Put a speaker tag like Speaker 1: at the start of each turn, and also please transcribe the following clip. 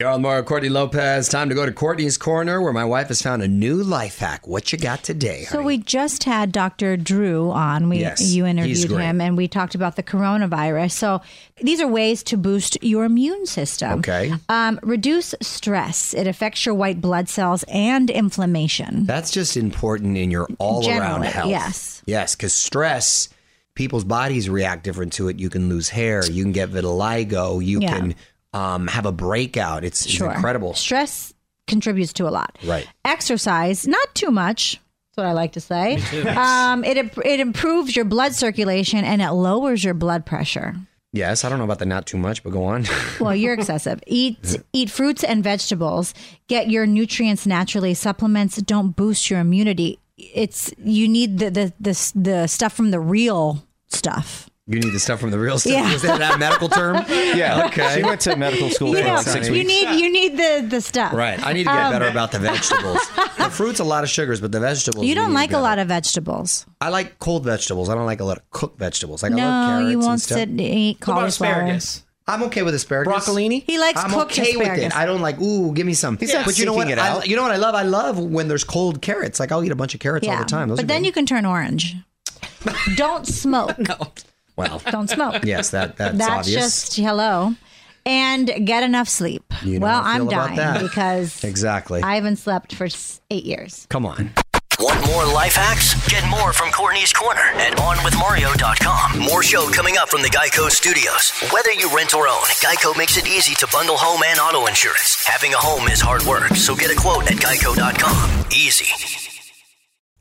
Speaker 1: You're on more Courtney Lopez. Time to go to Courtney's Corner where my wife has found a new life hack. What you got today?
Speaker 2: So
Speaker 1: honey?
Speaker 2: we just had Dr. Drew on. We
Speaker 1: Yes,
Speaker 2: you interviewed him and we talked about the coronavirus. So these are ways to boost your immune system.
Speaker 1: Okay.
Speaker 2: Um, reduce stress. It affects your white blood cells and inflammation.
Speaker 1: That's just important in your all around
Speaker 2: Generally,
Speaker 1: health.
Speaker 2: yes.
Speaker 1: Yes, because stress, people's bodies react different to it. You can lose hair, you can get vitiligo, you
Speaker 2: Yeah.
Speaker 1: can um, have a breakout. It's, it's
Speaker 2: Sure.
Speaker 1: incredible.
Speaker 2: Stress contributes to a lot.
Speaker 1: Right.
Speaker 2: Exercise, not too much. That's what I like to say. Um, it it improves your blood circulation and it lowers your blood pressure.
Speaker 1: Yes, I don't know about the not too much, but go on.
Speaker 2: Well, you're excessive. Eat eat fruits and vegetables. Get your nutrients naturally. Supplements don't boost your immunity. It's you need the the the, the stuff from the real stuff.
Speaker 1: You need the stuff from the real stuff.
Speaker 2: Yeah.
Speaker 1: Is that a medical term?
Speaker 3: Yeah.
Speaker 1: Okay.
Speaker 3: She went to medical school
Speaker 2: You
Speaker 3: for
Speaker 2: know,
Speaker 3: like six
Speaker 2: you need you need the the stuff.
Speaker 1: Right. I need to get better about the vegetables. the fruit's a lot of sugars, but the vegetables.
Speaker 2: Um, You don't
Speaker 1: need
Speaker 2: like a lot of vegetables.
Speaker 1: I like cold vegetables. I don't like a lot of cooked vegetables. Like I love
Speaker 2: No,
Speaker 1: carrots
Speaker 2: you
Speaker 1: and
Speaker 2: won't
Speaker 1: stuff.
Speaker 2: sit and eat
Speaker 4: What about asparagus?
Speaker 1: I'm okay with asparagus.
Speaker 4: Broccolini?
Speaker 2: He likes
Speaker 1: I'm
Speaker 2: cooked
Speaker 1: okay with it. I don't like. Ooh, give me some.
Speaker 3: He's not
Speaker 1: but you know what?
Speaker 3: seeking it
Speaker 1: I, you know what I love? I love when there's cold carrots. Like I'll eat a bunch of carrots all the time. Those
Speaker 2: but then
Speaker 1: good.
Speaker 2: you can turn orange. don't smoke.
Speaker 1: Well,
Speaker 2: Don't smoke.
Speaker 1: yes, that that's,
Speaker 2: That's
Speaker 1: obvious.
Speaker 2: just hello. And get enough sleep.
Speaker 1: You know
Speaker 2: well,
Speaker 1: I
Speaker 2: I'm dying
Speaker 1: that.
Speaker 2: because
Speaker 1: exactly.
Speaker 2: I haven't slept for eight years.
Speaker 1: Come on.
Speaker 5: Want more life hacks? Get more from Courtney's Corner at OnWithMario.com. More show coming up from the Geico Studios. Whether you rent or own, Geico makes it easy to bundle home and auto insurance. Having a home is hard work, so get a quote at Geico.com. Easy.